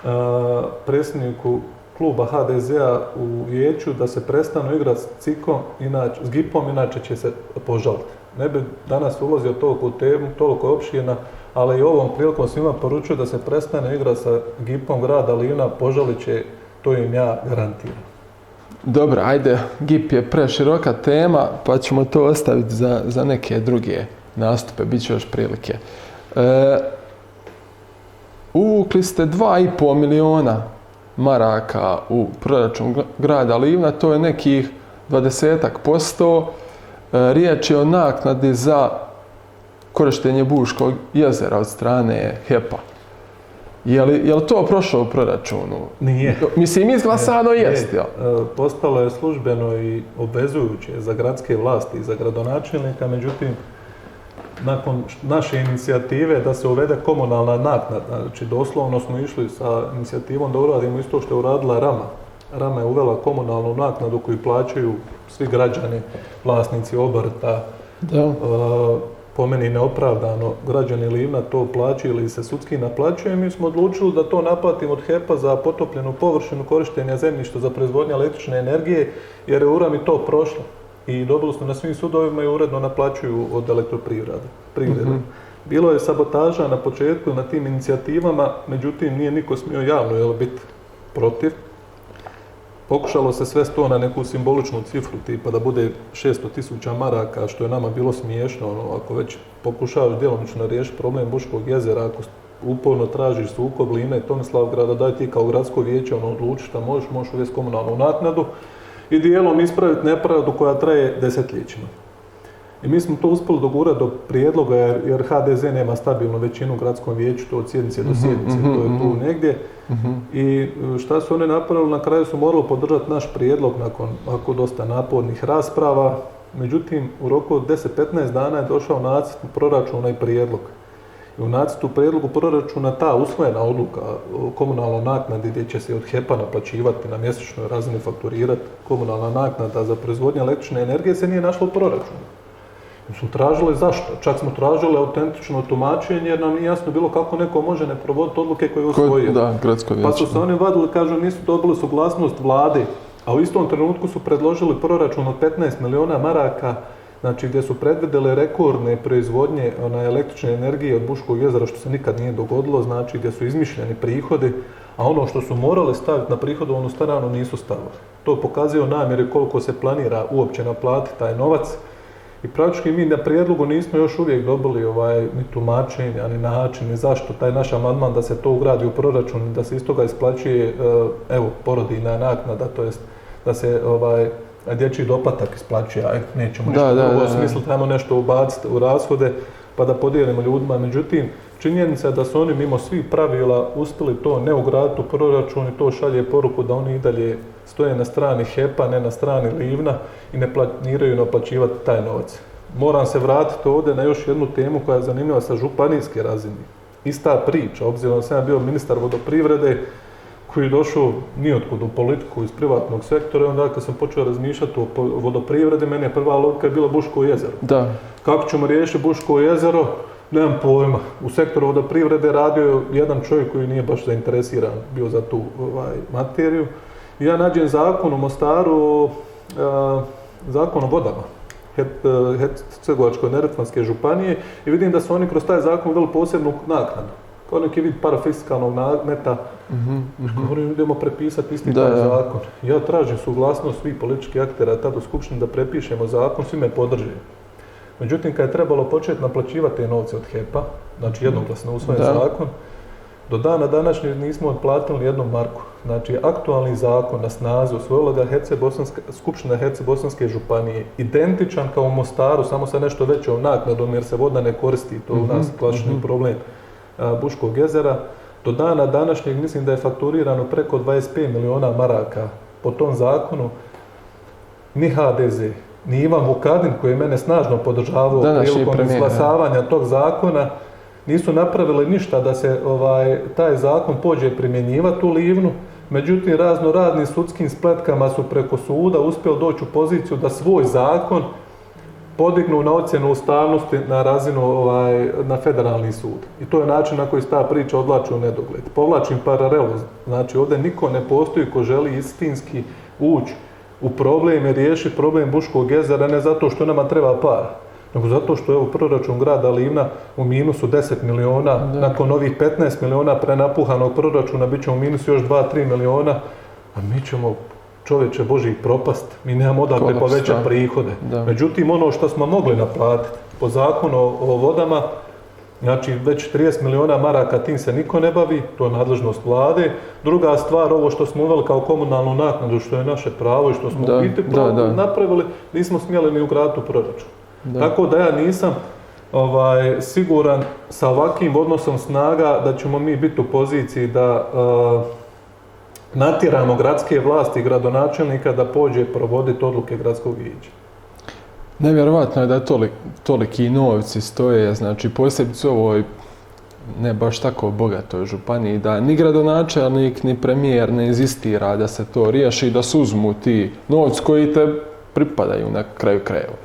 [SPEAKER 2] a, predsjedniku kluba HDZ-a u vijeću da se prestanu igrati s cikom, inače, s gipom, inače će se požaliti. Ne bi danas ulazio toliko u temu, toliko opširna, ali i ovom prilikom svima poručuju da se prestane igrati sa gipom grada Livna, požalit će, to im ja garantiram.
[SPEAKER 1] Dobro, ajde, GIP je preširoka tema, pa ćemo to ostaviti za, za neke druge nastupe, bit će još prilike. E, uvukli ste 2,5 miliona maraka u proračun gr- grada Livna, to je nekih 20 posto. E, riječ je o naknadi za korištenje Buškog jezera od strane HEP-a. Je li, je li to prošlo u proračunu?
[SPEAKER 2] Nije.
[SPEAKER 1] Mislim, izglasano jest, jel?
[SPEAKER 2] E, Postalo je službeno i obvezujuće za gradske vlasti i za gradonačelnika, međutim, nakon naše inicijative da se uvede komunalna naknada, znači doslovno smo išli sa inicijativom da uradimo isto što je uradila Rama. Rama je uvela komunalnu naknadu koju plaćaju svi građani, vlasnici obrta,
[SPEAKER 1] Da.
[SPEAKER 2] e, po meni neopravdano građani Livna to plaćaju ili se sudski naplaćuje, mi smo odlučili da to naplatimo od HEP-a za potopljenu površinu korištenja zemljišta za proizvodnju električne energije, jer je URAM i to prošlo. I dobili smo na svim sudovima i uredno naplaćuju od elektroprivrede. privrede.
[SPEAKER 1] Mhm.
[SPEAKER 2] Bilo je sabotaža na početku na tim inicijativama, međutim nije niko smio javno jel, biti protiv. Pokušalo se sve to na neku simboličnu cifru, tipa da bude 600 tisuća maraka, što je nama bilo smiješno, ono, ako već pokušavaš djelomično riješiti problem Buškog jezera, ako uporno tražiš sukob Line i Tomislavgrada, daj ti kao gradsko vijeće ono, odluči šta možeš, možeš uvesti komunalnu naknadu i dijelom ispraviti nepravdu koja traje desetljećima. I mi smo to uspjeli dogurati do prijedloga jer, HDZ nema stabilnu većinu u gradskom vijeću, to od sjednice do mhm, sjednice, to je tu mhm. negdje. Mhm. I e, šta su oni napravili? Na kraju su morali podržati naš prijedlog nakon ako dosta napornih rasprava. Međutim, u roku od 10-15 dana je došao nacrt proračuna i prijedlog. U nacrtu prijedlogu proračuna ta usvojena odluka o komunalnoj naknadi gdje će se od HEP-a naplaćivati na mjesečnoj razini fakturirati komunalna naknada za proizvodnju električne energije se nije našla u proračunu smo tražili zašto. Čak smo tražili autentično tumačenje jer nam nije jasno bilo kako neko može ne provoditi odluke koje je usvojio.
[SPEAKER 1] Da,
[SPEAKER 2] Pa su se oni vadili, kažu, nisu dobili suglasnost vlade, a u istom trenutku su predložili proračun od 15 milijuna maraka, znači gdje su predvidjeli rekordne proizvodnje ona, električne energije od Buškog jezera, što se nikad nije dogodilo, znači gdje su izmišljeni prihodi, a ono što su morali staviti na prihodovanu stranu nisu stavili. To pokazuje namjeri koliko se planira uopće naplatiti taj novac, i praktički mi na prijedlogu nismo još uvijek dobili ovaj, ni tumačenja, ni način, ni zašto taj naš amandman da se to ugradi u proračun, da se iz toga isplaćuje, eh, evo, porodina naknada, to jest da se ovaj, dječji doplatak isplaćuje, aj, nećemo nešto da, da, smislu, trebamo nešto ubaciti u rashode, pa da podijelimo ljudima. Međutim, činjenica je da su oni mimo svih pravila uspjeli to ne ugraditi u proračun i to šalje poruku da oni i dalje stoje na strani HEP-a, ne na strani Livna i ne planiraju naplaćivati taj novac. Moram se vratiti ovdje na još jednu temu koja je zanimljiva sa županijske razine. Ista priča, obzirom da sam ja bio ministar vodoprivrede, koji je došao nijotkud u politiku iz privatnog sektora i onda kad sam počeo razmišljati o vodoprivredi, meni je prva logika bila Buško jezero.
[SPEAKER 1] Da.
[SPEAKER 2] Kako ćemo riješiti Buško jezero? Nemam pojma. U sektoru vodoprivrede radio jedan čovjek koji nije baš zainteresiran bio za tu ovaj, materiju. I ja nađem zakon u Mostaru, zakon o vodama, Hercegovačko neretvanske županije i vidim da su oni kroz taj zakon uveli posebnu naknadu. Kao neki vid parafiskalnog nameta, mm idemo prepisati isti taj zakon. Ja tražim suglasnost svih političkih aktera tada u Skupštini da prepišemo zakon, svi me podrže. Međutim, kad je trebalo početi naplaćivati te novce od HEP-a, znači jednoglasno usvojen zakon, do dana današnjeg nismo otplatili jednom marku. Znači, aktualni zakon na snazi usvojila ga Skupština Herce-Bosanske županije, identičan kao u Mostaru, samo sa nešto većom naknadom jer se voda ne koristi, to u mhm, nas klasični mhm. problem Buškog jezera. Do dana današnjeg mislim da je fakturirano preko 25 miliona maraka po tom zakonu. Ni HDZ, ni Ivan Vukadin koji je mene snažno podržavao prilikom izglasavanja tog zakona, nisu napravili ništa da se ovaj, taj zakon pođe primjenjivati u Livnu, međutim razno radnim sudskim spletkama su preko suda uspjeli doći u poziciju da svoj zakon podignu na ocjenu ustavnosti na razinu ovaj, na federalni sud. I to je način na koji se ta priča odlači u nedogled. Povlačim paralelu, znači ovdje niko ne postoji ko želi istinski ući u problem i riješiti problem Buškog jezera ne zato što nama treba par, nego zato što je ovo proračun grada Livna u minusu 10 miliona, nakon ovih 15 miliona prenapuhanog proračuna bit ćemo u minusu još 2-3 miliona, a mi ćemo čovječe Boži propast, mi nemamo odakle povećati prihode. Međutim, ono što smo mogli naplatiti po zakonu o, vodama, Znači, već 30 miliona maraka tim se niko ne bavi, to je nadležnost vlade. Druga stvar, ovo što smo uveli kao komunalnu naknadu, što je naše pravo i što smo u biti napravili, nismo smjeli ni ugraditi u proračun. Tako da ja nisam ovaj, siguran sa ovakvim odnosom snaga da ćemo mi biti u poziciji da uh, natjeramo gradske vlasti i gradonačelnika da pođe provoditi odluke gradskog vijeća.
[SPEAKER 1] Nevjerovatno je da toliki novci stoje, znači posebice ovoj ne baš tako bogatoj županiji, da ni gradonačelnik, ni premijer ne inzistira da se to riješi, da se uzmu ti novci koji te pripadaju na kraju krajeva.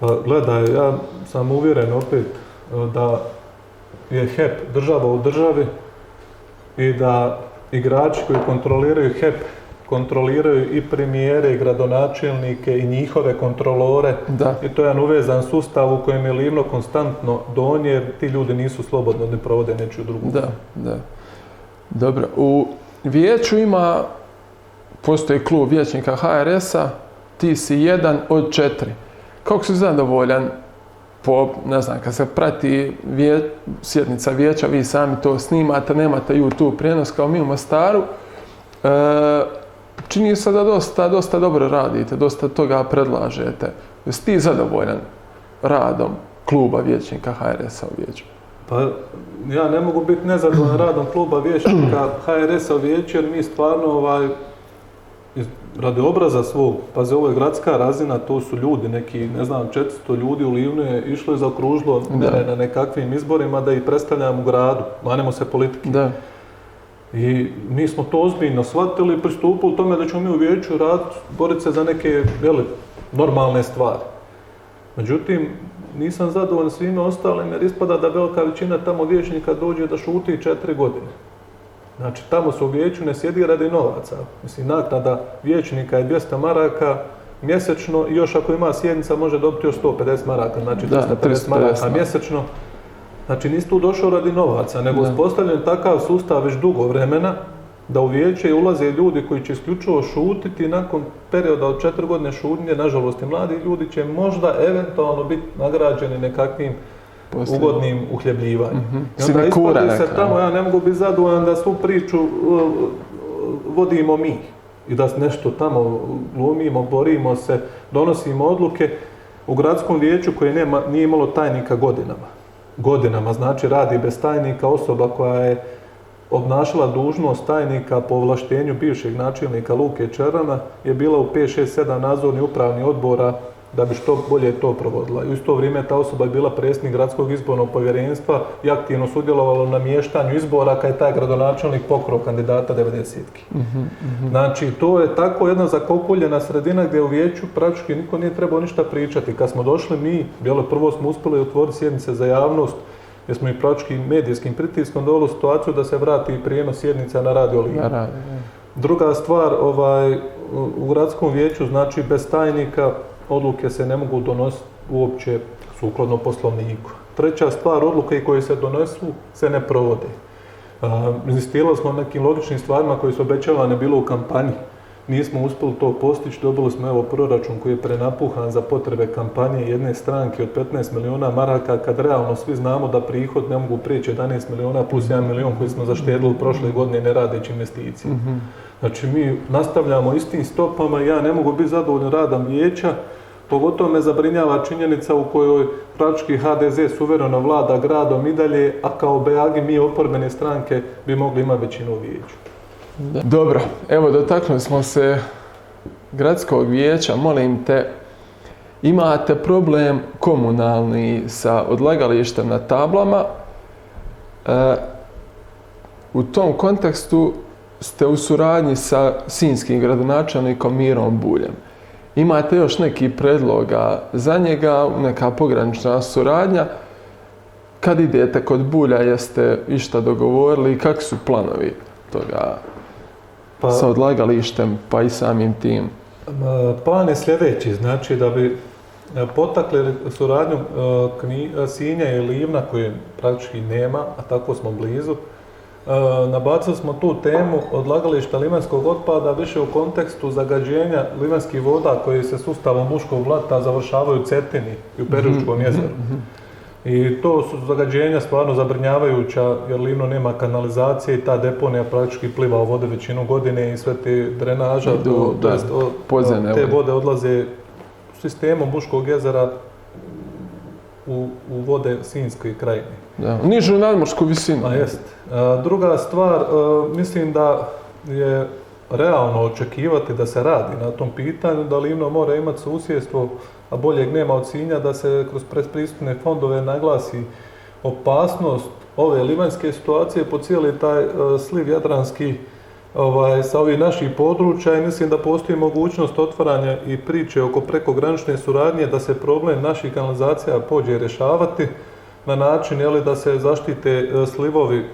[SPEAKER 2] Pa, gledaj, ja sam uvjeren opet e, da je HEP država u državi i da igrači koji kontroliraju HEP kontroliraju i premijere i gradonačelnike i njihove kontrolore. I to je jedan uvezan sustav u kojem je Livno konstantno donje, jer ti ljudi nisu slobodno da provode nečiju drugu.
[SPEAKER 1] Da, da. Dobro. U vijeću ima postoji klub vijećnika HRS-a, ti si jedan od četiri. Kako si zadovoljan po, ne znam, kad se prati vje, sjednica vijeća, vi sami to snimate, nemate YouTube prijenos kao mi u Mostaru, e, čini se da dosta, dosta dobro radite, dosta toga predlažete. Jesi ti zadovoljan radom kluba vijećnika HRS-a u vijeću?
[SPEAKER 2] Pa ja ne mogu biti nezadovoljan radom kluba vijećnika HRS-a u vijeću jer mi stvarno ovaj, radi obraza svog, pazi ovo je gradska razina, to su ljudi, neki, ne znam, 400 ljudi u Livnu je išlo i zaokružilo mene na nekakvim izborima da ih predstavljam u gradu, manemo se politike.
[SPEAKER 1] Da.
[SPEAKER 2] I mi smo to ozbiljno shvatili i pristupili tome da ćemo mi u vijeću raditi, boriti se za neke veli, normalne stvari. Međutim, nisam zadovoljan svime ostalim jer ispada da velika većina tamo vijećnika dođe da šuti četiri godine. Znači, tamo se u vijeću ne sjedi radi novaca. Mislim, naknada vijećnika je 200 maraka mjesečno i još ako ima sjednica može dobiti još 150 maraka, znači 350 maraka mjesečno. Znači, nisi tu došao radi novaca, nego uspostavljen takav sustav već dugo vremena da u vijeće ulaze ljudi koji će isključivo šutiti nakon perioda od četiri godine šutnje, nažalost i mladi ljudi će možda eventualno biti nagrađeni nekakvim Poslije. ugodnim uhljebljivanjem. Mm -hmm. Se tamo, ja ne mogu biti zadovoljan da svu priču uh, vodimo mi i da nešto tamo glumimo, borimo se, donosimo odluke u gradskom vijeću koje nema, nije imalo tajnika godinama. Godinama, znači radi bez tajnika osoba koja je obnašala dužnost tajnika po ovlaštenju bivšeg načelnika Luke Čerana je bila u 5, 6, 7 nadzorni upravni odbora da bi što bolje to provodila. I u isto vrijeme ta osoba je bila predsjednik gradskog izbornog povjerenstva i aktivno sudjelovalo na mještanju izbora kad je taj gradonačelnik pokrao kandidata 90-ki. Uh -huh, Znači, to je tako jedna zakokuljena sredina gdje u vijeću praktički niko nije trebao ništa pričati. Kad smo došli mi, bilo prvo smo uspjeli otvoriti sjednice za javnost, gdje smo i praktički medijskim pritiskom doveli situaciju da se vrati prijenos sjednica na radio Druga stvar, ovaj, u gradskom vijeću, znači bez tajnika, odluke se ne mogu donositi uopće sukladno poslovniku. Treća stvar, odluke koje se donesu se ne provode. Inzistirali smo nekim logičnim stvarima koje su obećavane bilo u kampanji. Nismo uspjeli to postići, dobili smo evo proračun koji je prenapuhan za potrebe kampanje jedne stranke od 15 milijuna maraka, kad realno svi znamo da prihod ne mogu prijeći 11 milijuna plus 1 milijun koji smo zaštedili prošle godine ne radeći investicije. Mhm. Znači mi nastavljamo istim stopama, ja ne mogu biti zadovoljan radom vijeća, Pogotovo me zabrinjava činjenica u kojoj praktički HDZ suvereno vlada gradom i dalje, a kao BAG mi oporbene stranke bi mogli imati većinu u vijeću.
[SPEAKER 1] Dobro, evo dotaknuli smo se gradskog vijeća, molim te, imate problem komunalni sa odlagalištem na tablama. E, u tom kontekstu ste u suradnji sa sinjskim gradonačelnikom Mirom Buljem. Imate još neki predloga za njega, neka pogranična suradnja? Kad idete kod Bulja, jeste išta dogovorili i kakvi su planovi toga pa, sa odlagalištem pa i samim tim?
[SPEAKER 2] Plan je sljedeći, znači da bi e, potakli suradnju e, Sinja i Livna koje praktički nema, a tako smo blizu, nabacili smo tu temu odlagališta limanskog otpada više u kontekstu zagađenja limanskih voda koji se sustavom muškog blata završavaju u Cetini i u Peručkom mhm, jezeru. Mhm, mhm. I to su zagađenja stvarno zabrinjavajuća jer Livno nema kanalizacije i ta deponija praktički pliva u vode većinu godine i sve te drenaža, do, te vode odlaze sistemom Buškog jezera u, u vode Sinjske krajine.
[SPEAKER 1] Da, nižu nadmorsku visinu.
[SPEAKER 2] A jest. druga stvar, mislim da je realno očekivati da se radi na tom pitanju, da Livno mora imati susjedstvo, a boljeg nema od Sinja, da se kroz predpristupne fondove naglasi opasnost ove livanjske situacije po cijeli taj sliv jadranski ovaj, sa ovih naših područja i mislim da postoji mogućnost otvaranja i priče oko prekogranične suradnje da se problem naših kanalizacija pođe rješavati na način jeli, da se zaštite e, slivovi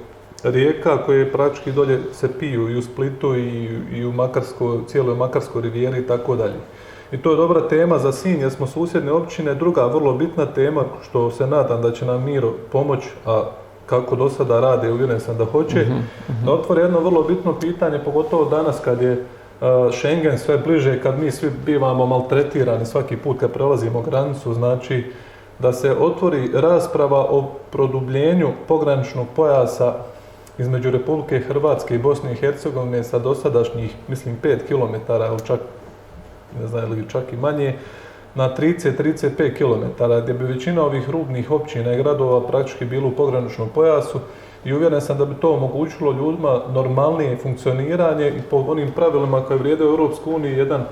[SPEAKER 2] rijeka koje praktički dolje se piju i u Splitu i, i u Makarskoj, cijeloj Makarskoj rivijeri i tako dalje. I to je dobra tema za Sinj jer smo susjedne općine. Druga vrlo bitna tema što se nadam da će nam Miro pomoć, a kako do sada rade, uvjeren sam da hoće, mm da otvore jedno vrlo bitno pitanje, pogotovo danas kad je Schengen sve bliže kad mi svi bivamo maltretirani svaki put kad prelazimo granicu, znači da se otvori rasprava o produbljenju pograničnog pojasa između Republike Hrvatske i Bosne i Hercegovine sa dosadašnjih, mislim, 5 km ili čak, ne znam, ili čak i manje, na 30-35 km, gdje bi većina ovih rubnih općina i gradova praktički bilo u pograničnom pojasu i uvjeren sam da bi to omogućilo ljudima normalnije funkcioniranje i po onim pravilima koje vrijede u Europskoj uniji jedan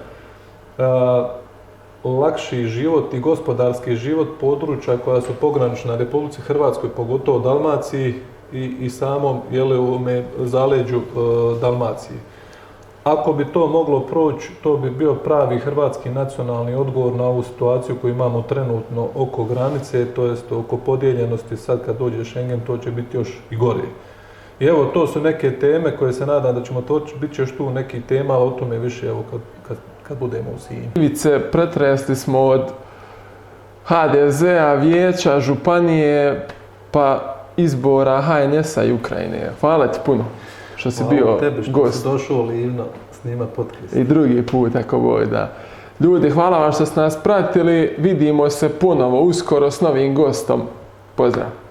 [SPEAKER 2] lakši život i gospodarski život područja koja su pogranična Republici Hrvatskoj, pogotovo Dalmaciji i, i samom jele, u zaleđu e, Dalmacije. Ako bi to moglo proći, to bi bio pravi hrvatski nacionalni odgovor na ovu situaciju koju imamo trenutno oko granice, to jest oko podijeljenosti, sad kad dođe Schengen to će biti još i gore. I evo, to su neke teme koje se nadam da ćemo to, bit će još tu neki tema, ali o tome više evo kad, kad, kad budemo u Sinju.
[SPEAKER 1] Ivice, pretresli smo od HDZ-a, vijeća, županije, pa izbora HNS-a i Ukrajine. Hvala ti puno što si
[SPEAKER 2] Hvala
[SPEAKER 1] bio
[SPEAKER 2] tebi što
[SPEAKER 1] gost.
[SPEAKER 2] si došao livno snimat podcast.
[SPEAKER 1] I drugi put, ako boj, da. Ljudi, hvala vam što ste nas pratili. Vidimo se ponovo uskoro s novim gostom. Pozdrav!